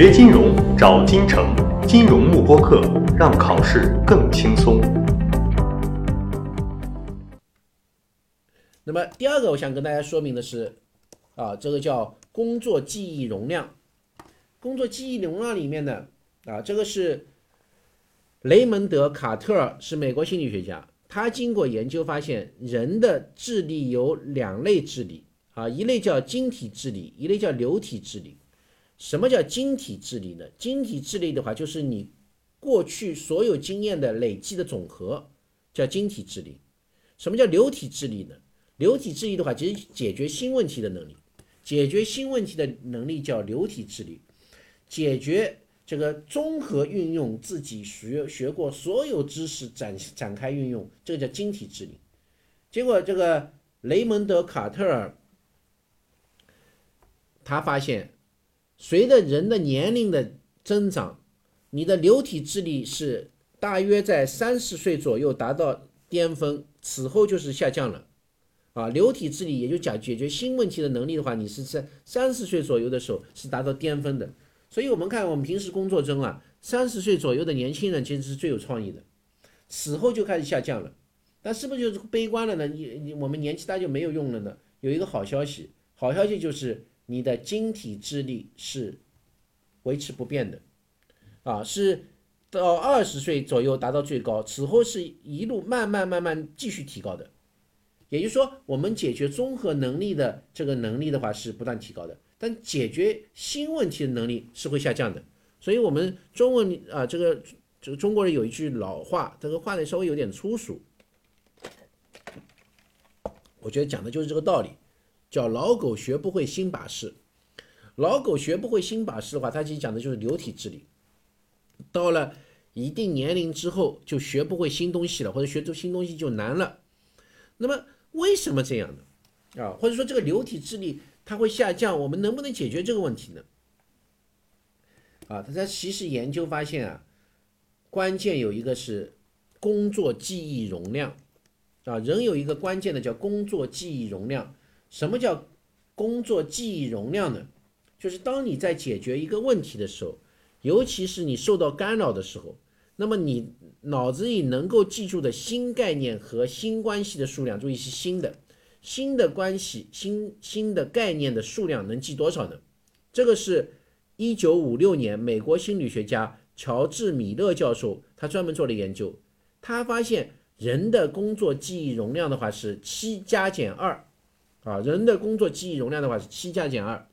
学金融找金城，金融慕播课，让考试更轻松。那么第二个，我想跟大家说明的是，啊，这个叫工作记忆容量。工作记忆容量里面呢，啊，这个是雷蒙德·卡特尔，是美国心理学家。他经过研究发现，人的智力有两类智力，啊，一类叫晶体智力，一类叫流体智力。什么叫晶体智力呢？晶体智力的话，就是你过去所有经验的累积的总和，叫晶体智力。什么叫流体智力呢？流体智力的话，其实解决新问题的能力。解决新问题的能力叫流体智力。解决这个综合运用自己学学过所有知识展展开运用，这个叫晶体智力。结果这个雷蒙德·卡特尔他发现。随着人的年龄的增长，你的流体智力是大约在三十岁左右达到巅峰，此后就是下降了。啊，流体智力也就讲解决新问题的能力的话，你是在三十岁左右的时候是达到巅峰的。所以，我们看我们平时工作中啊，三十岁左右的年轻人其实是最有创意的，此后就开始下降了。那是不是就是悲观了呢？你你我们年纪大就没有用了呢？有一个好消息，好消息就是。你的晶体智力是维持不变的，啊，是到二十岁左右达到最高，此后是一路慢慢慢慢继续提高的。也就是说，我们解决综合能力的这个能力的话是不断提高的，但解决新问题的能力是会下降的。所以，我们中文啊，这个这个中国人有一句老话，这个话呢稍微有点粗俗，我觉得讲的就是这个道理。叫老狗学不会新把式，老狗学不会新把式的话，它其实讲的就是流体智力。到了一定年龄之后，就学不会新东西了，或者学出新东西就难了。那么为什么这样呢？啊，或者说这个流体智力它会下降，我们能不能解决这个问题呢？啊，他其实研究发现啊，关键有一个是工作记忆容量啊，人有一个关键的叫工作记忆容量。什么叫工作记忆容量呢？就是当你在解决一个问题的时候，尤其是你受到干扰的时候，那么你脑子里能够记住的新概念和新关系的数量，注意是新的，新的关系、新新的概念的数量能记多少呢？这个是一九五六年美国心理学家乔治米勒教授他专门做了研究，他发现人的工作记忆容量的话是七加减二。啊，人的工作记忆容量的话是七加减二，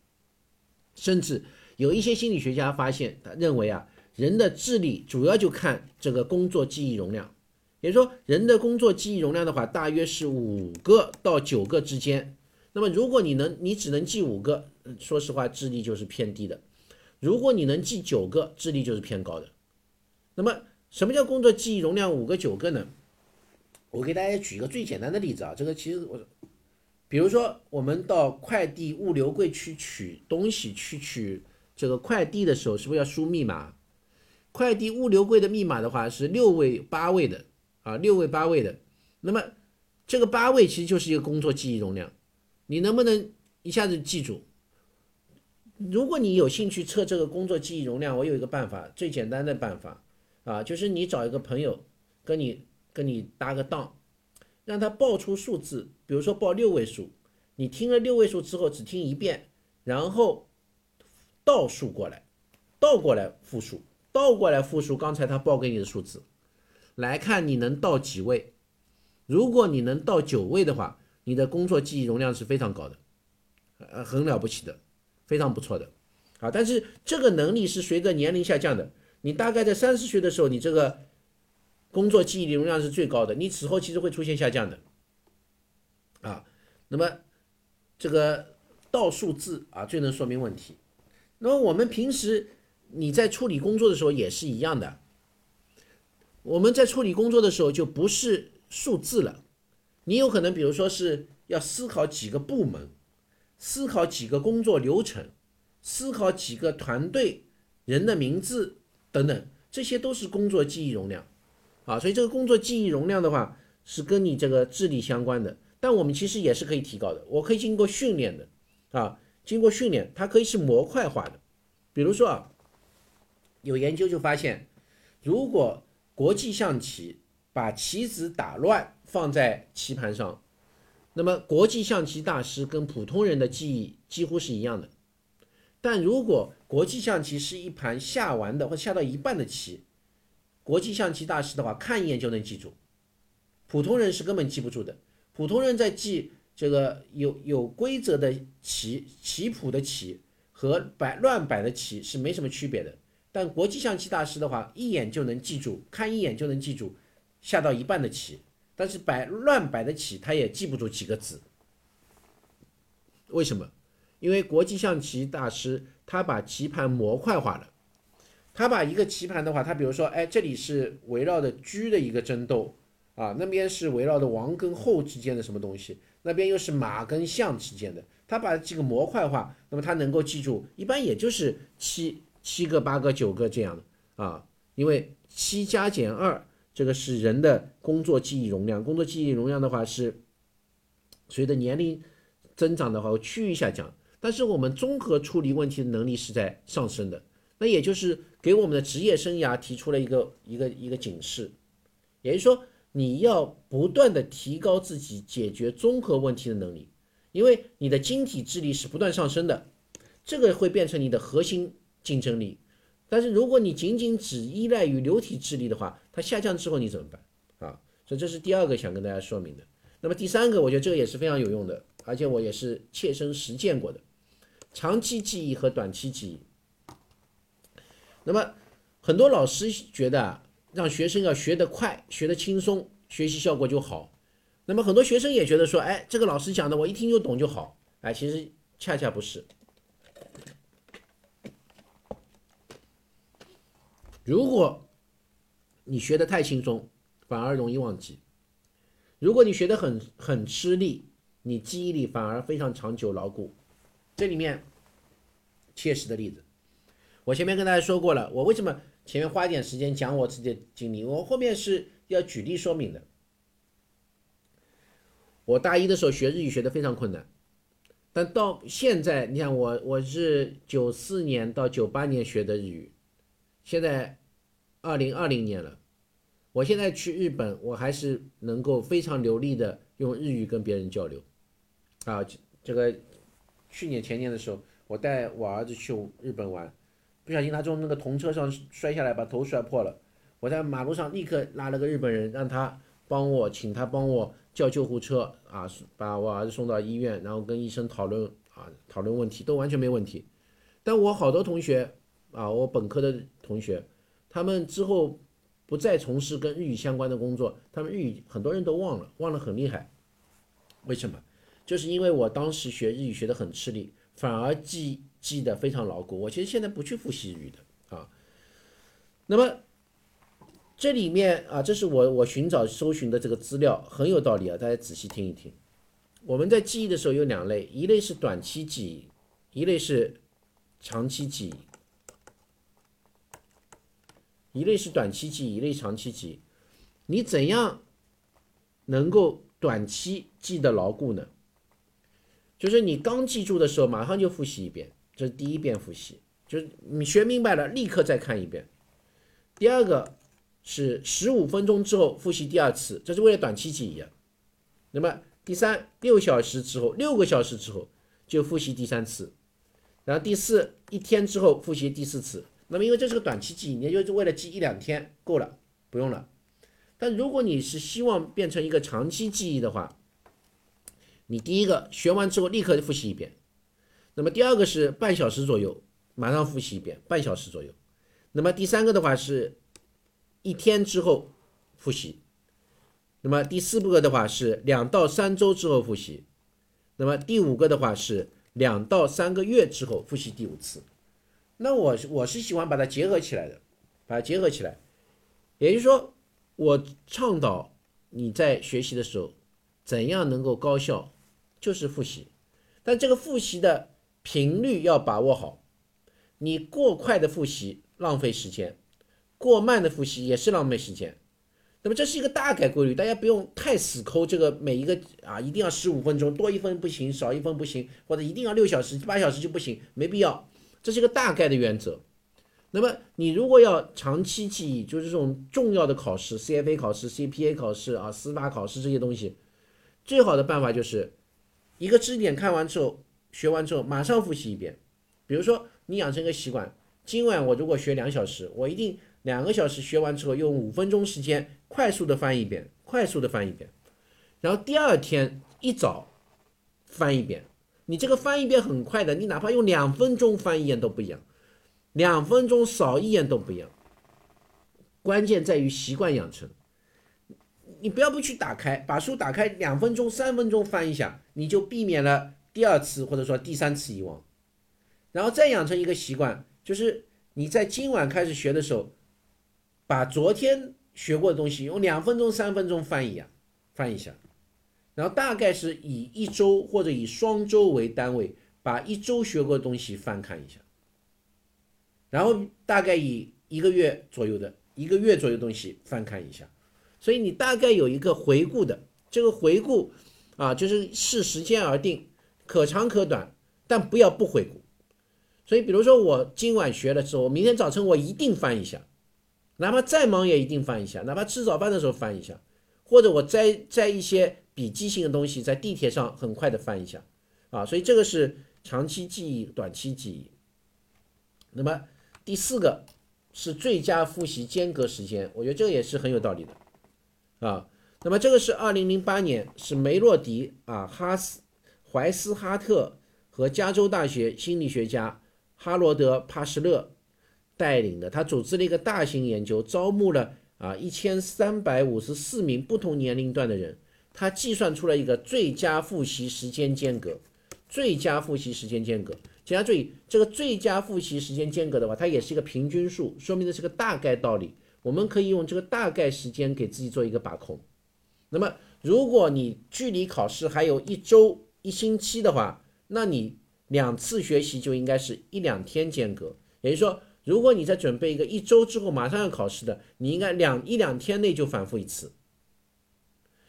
甚至有一些心理学家发现，他认为啊，人的智力主要就看这个工作记忆容量，也就是说，人的工作记忆容量的话，大约是五个到九个之间。那么，如果你能，你只能记五个，说实话，智力就是偏低的；如果你能记九个，智力就是偏高的。那么，什么叫工作记忆容量五个九个呢？我给大家举一个最简单的例子啊，这个其实我。比如说，我们到快递物流柜去取东西，去取这个快递的时候，是不是要输密码？快递物流柜的密码的话是六位八位的啊，六位八位的。那么这个八位其实就是一个工作记忆容量，你能不能一下子记住？如果你有兴趣测这个工作记忆容量，我有一个办法，最简单的办法啊，就是你找一个朋友跟你跟你搭个档。让他报出数字，比如说报六位数，你听了六位数之后只听一遍，然后倒数过来，倒过来复数，倒过来复数刚才他报给你的数字，来看你能到几位。如果你能到九位的话，你的工作记忆容量是非常高的，呃，很了不起的，非常不错的，啊，但是这个能力是随着年龄下降的。你大概在三十岁的时候，你这个。工作记忆的容量是最高的，你此后其实会出现下降的，啊，那么这个倒数字啊最能说明问题。那么我们平时你在处理工作的时候也是一样的，我们在处理工作的时候就不是数字了，你有可能比如说是要思考几个部门，思考几个工作流程，思考几个团队人的名字等等，这些都是工作记忆容量。啊，所以这个工作记忆容量的话，是跟你这个智力相关的，但我们其实也是可以提高的。我可以经过训练的，啊，经过训练，它可以是模块化的。比如说啊，有研究就发现，如果国际象棋把棋子打乱放在棋盘上，那么国际象棋大师跟普通人的记忆几乎是一样的。但如果国际象棋是一盘下完的或下到一半的棋，国际象棋大师的话看一眼就能记住，普通人是根本记不住的。普通人在记这个有有规则的棋棋谱的棋和摆乱摆的棋是没什么区别的。但国际象棋大师的话，一眼就能记住，看一眼就能记住下到一半的棋，但是摆乱摆的棋他也记不住几个子。为什么？因为国际象棋大师他把棋盘模块化了，他把一个棋盘的话，他比如说，哎，这里是围绕着车的一个争斗啊，那边是围绕着王跟后之间的什么东西，那边又是马跟象之间的，他把这个模块化，那么他能够记住，一般也就是七七个、八个、九个这样的啊，因为七加减二，这个是人的工作记忆容量，工作记忆容量的话是随着年龄增长的话趋于下降。但是我们综合处理问题的能力是在上升的，那也就是给我们的职业生涯提出了一个一个一个警示，也就是说你要不断的提高自己解决综合问题的能力，因为你的晶体智力是不断上升的，这个会变成你的核心竞争力。但是如果你仅仅只依赖于流体智力的话，它下降之后你怎么办啊？所以这是第二个想跟大家说明的。那么第三个，我觉得这个也是非常有用的，而且我也是切身实践过的。长期记忆和短期记忆。那么，很多老师觉得让学生要学得快、学得轻松，学习效果就好。那么很多学生也觉得说，哎，这个老师讲的我一听就懂就好。哎，其实恰恰不是。如果你学得太轻松，反而容易忘记；如果你学得很很吃力，你记忆力反而非常长久牢固。这里面切实的例子，我前面跟大家说过了。我为什么前面花一点时间讲我自己的经历？我后面是要举例说明的。我大一的时候学日语学的非常困难，但到现在，你看我我是九四年到九八年学的日语，现在二零二零年了，我现在去日本，我还是能够非常流利的用日语跟别人交流。啊，这个。去年前年的时候，我带我儿子去日本玩，不小心他从那个童车上摔下来，把头摔破了。我在马路上立刻拉了个日本人，让他帮我，请他帮我叫救护车啊，把我儿子送到医院，然后跟医生讨论啊，讨论问题都完全没问题。但我好多同学啊，我本科的同学，他们之后不再从事跟日语相关的工作，他们日语很多人都忘了，忘了很厉害。为什么？就是因为我当时学日语学得很吃力，反而记记得非常牢固。我其实现在不去复习日语的啊。那么这里面啊，这是我我寻找搜寻的这个资料很有道理啊，大家仔细听一听。我们在记忆的时候有两类，一类是短期记忆，一类是长期记忆。一类是短期记忆，一类长期记忆。你怎样能够短期记得牢固呢？就是你刚记住的时候，马上就复习一遍，这是第一遍复习。就是你学明白了，立刻再看一遍。第二个是十五分钟之后复习第二次，这是为了短期记忆。那么第三，六小时之后，六个小时之后就复习第三次。然后第四，一天之后复习第四次。那么因为这是个短期记忆，你就是为了记一两天够了，不用了。但如果你是希望变成一个长期记忆的话，你第一个学完之后立刻复习一遍，那么第二个是半小时左右，马上复习一遍，半小时左右。那么第三个的话是一天之后复习，那么第四步的话是两到三周之后复习，那么第五个的话是两到三个月之后复习第五次。那我我是喜欢把它结合起来的，把它结合起来，也就是说，我倡导你在学习的时候怎样能够高效。就是复习，但这个复习的频率要把握好。你过快的复习浪费时间，过慢的复习也是浪费时间。那么这是一个大概规律，大家不用太死抠这个每一个啊，一定要十五分钟，多一分不行，少一分不行，或者一定要六小时、八小时就不行，没必要。这是一个大概的原则。那么你如果要长期记忆，就是这种重要的考试，CFA 考试、CPA 考试啊、司法考试这些东西，最好的办法就是一个知识点看完之后，学完之后马上复习一遍。比如说你养成一个习惯，今晚我如果学两小时，我一定两个小时学完之后，用五分钟时间快速的翻一遍，快速的翻一遍，然后第二天一早翻一遍。你这个翻一遍很快的，你哪怕用两分钟翻一页都不一样，两分钟扫一眼都不一样。关键在于习惯养成。你不要不去打开，把书打开，两分钟、三分钟翻一下，你就避免了第二次或者说第三次遗忘。然后再养成一个习惯，就是你在今晚开始学的时候，把昨天学过的东西用两分钟、三分钟翻一下，翻一下。然后大概是以一周或者以双周为单位，把一周学过的东西翻看一下，然后大概以一个月左右的一个月左右东西翻看一下，所以你大概有一个回顾的这个回顾啊，就是视时间而定，可长可短，但不要不回顾。所以比如说我今晚学了之后，我明天早晨我一定翻一下，哪怕再忙也一定翻一下，哪怕吃早饭的时候翻一下，或者我摘摘一些。笔记性的东西在地铁上很快的翻一下，啊，所以这个是长期记忆、短期记忆。那么第四个是最佳复习间隔时间，我觉得这个也是很有道理的，啊，那么这个是二零零八年是梅洛迪啊哈斯怀斯哈特和加州大学心理学家哈罗德帕什勒带领的，他组织了一个大型研究，招募了啊一千三百五十四名不同年龄段的人。他计算出了一个最佳复习时间间隔，最佳复习时间间隔，请大家注意，这个最佳复习时间间隔的话，它也是一个平均数，说明的是个大概道理。我们可以用这个大概时间给自己做一个把控。那么，如果你距离考试还有一周、一星期的话，那你两次学习就应该是一两天间隔。也就是说，如果你在准备一个一周之后马上要考试的，你应该两一两天内就反复一次。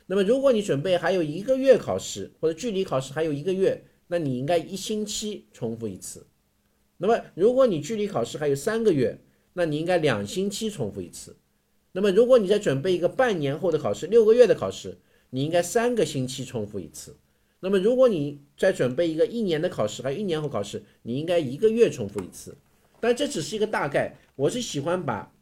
那么，如果你准备还有一个月考试，或者距离考试还有一个月，那你应该一星期重复一次。那么，如果你距离考试还有三个月，那你应该两星期重复一次。那么，如果你在准备一个半年后的考试，六个月的考试，你应该三个星期重复一次。那么，如果你在准备一个一年的考试，还有一年后考试，你应该一个月重复一次。但这只是一个大概，我是喜欢把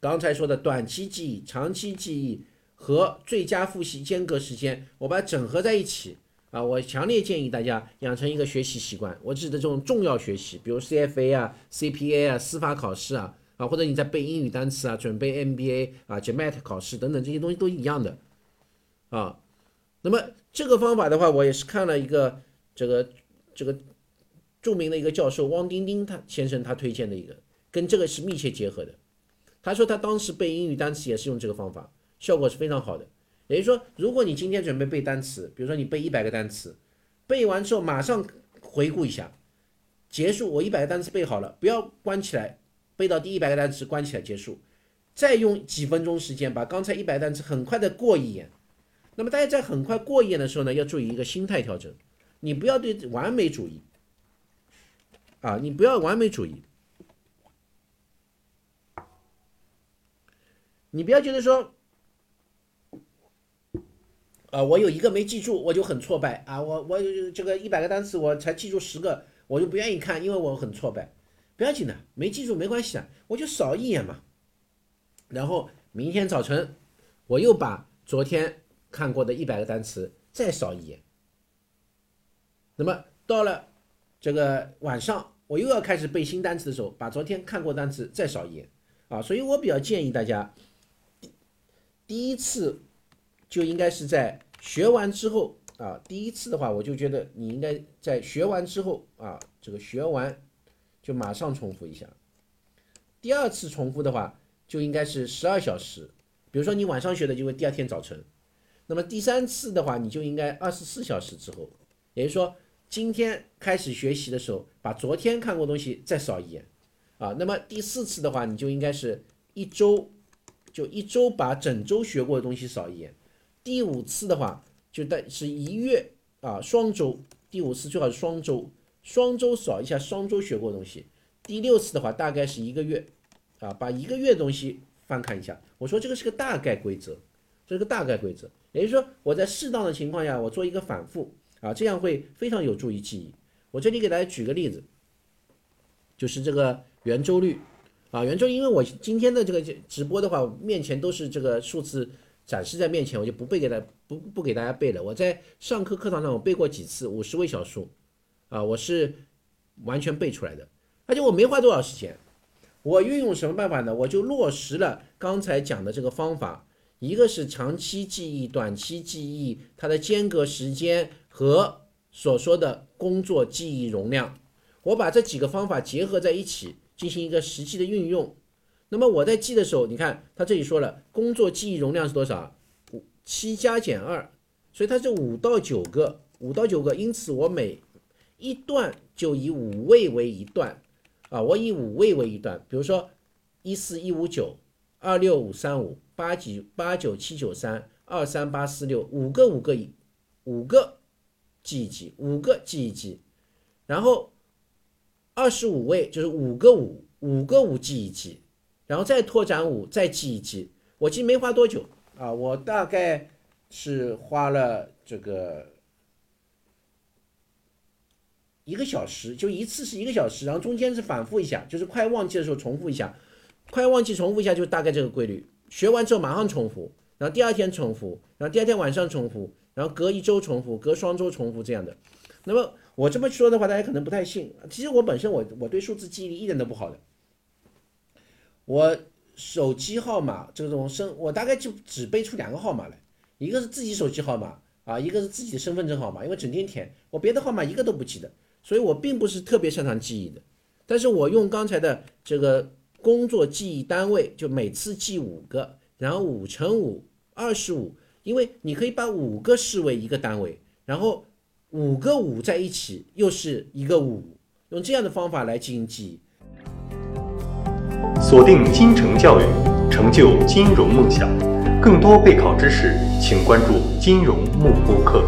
刚才说的短期记忆、长期记忆。和最佳复习间隔时间，我把它整合在一起啊！我强烈建议大家养成一个学习习惯。我指的这种重要学习，比如 CFA 啊、CPA 啊、司法考试啊啊，或者你在背英语单词啊、准备 MBA 啊、GMAT 考试等等这些东西都一样的啊。那么这个方法的话，我也是看了一个这个这个著名的一个教授汪丁丁他先生他推荐的一个，跟这个是密切结合的。他说他当时背英语单词也是用这个方法。效果是非常好的，也就是说，如果你今天准备背单词，比如说你背一百个单词，背完之后马上回顾一下，结束，我一百个单词背好了，不要关起来，背到第一百个单词关起来结束，再用几分钟时间把刚才一百单词很快的过一眼。那么大家在很快过一眼的时候呢，要注意一个心态调整，你不要对完美主义啊，你不要完美主义，你不要觉得说。啊，我有一个没记住，我就很挫败啊！我我这个一百个单词我才记住十个，我就不愿意看，因为我很挫败。不要紧的，没记住没关系啊，我就扫一眼嘛。然后明天早晨我又把昨天看过的一百个单词再扫一眼。那么到了这个晚上，我又要开始背新单词的时候，把昨天看过单词再扫一眼啊！所以我比较建议大家，第一次。就应该是在学完之后啊，第一次的话，我就觉得你应该在学完之后啊，这个学完就马上重复一下。第二次重复的话，就应该是十二小时，比如说你晚上学的，就会第二天早晨。那么第三次的话，你就应该二十四小时之后，也就是说今天开始学习的时候，把昨天看过东西再扫一眼啊。那么第四次的话，你就应该是一周，就一周把整周学过的东西扫一眼。第五次的话，就带是一月啊，双周。第五次最好是双周，双周扫一下双周学过的东西。第六次的话大概是一个月，啊，把一个月东西翻看一下。我说这个是个大概规则，这是个大概规则，也就是说我在适当的情况下我做一个反复，啊，这样会非常有助于记忆。我这里给大家举个例子，就是这个圆周率，啊，圆周，因为我今天的这个直播的话，面前都是这个数字展示在面前，我就不背给大不不给大家背了。我在上课课堂上我背过几次五十位小数，啊，我是完全背出来的，而且我没花多少时间。我运用什么办法呢？我就落实了刚才讲的这个方法，一个是长期记忆、短期记忆，它的间隔时间和。所说的工作记忆容量，我把这几个方法结合在一起进行一个实际的运用。那么我在记的时候，你看他这里说了，工作记忆容量是多少？五七加减二，所以它是五到九个，五到九个。因此我每一段就以五位为一段啊，我以五位为一段。比如说一四一五九，二六五三五，八几八九七九三，二三八四六，五个五个一五个。记忆记五个记忆记，然后二十五位就是五个五五个五记忆记，然后再拓展五再记一记。我记没花多久啊，我大概是花了这个一个小时，就一次是一个小时，然后中间是反复一下，就是快忘记的时候重复一下，快忘记重复一下就大概这个规律。学完之后马上重复，然后第二天重复，然后第二天晚上重复。然后隔一周重复，隔双周重复这样的。那么我这么说的话，大家可能不太信。其实我本身我我对数字记忆力一点都不好的。我手机号码这种身，我大概就只背出两个号码来，一个是自己手机号码啊，一个是自己的身份证号码。因为整天填，我别的号码一个都不记得，所以我并不是特别擅长记忆的。但是我用刚才的这个工作记忆单位，就每次记五个，然后五乘五，二十五。因为你可以把五个视为一个单位，然后五个五在一起又是一个五，用这样的方法来进行记忆。锁定金城教育，成就金融梦想。更多备考知识，请关注金融慕播课。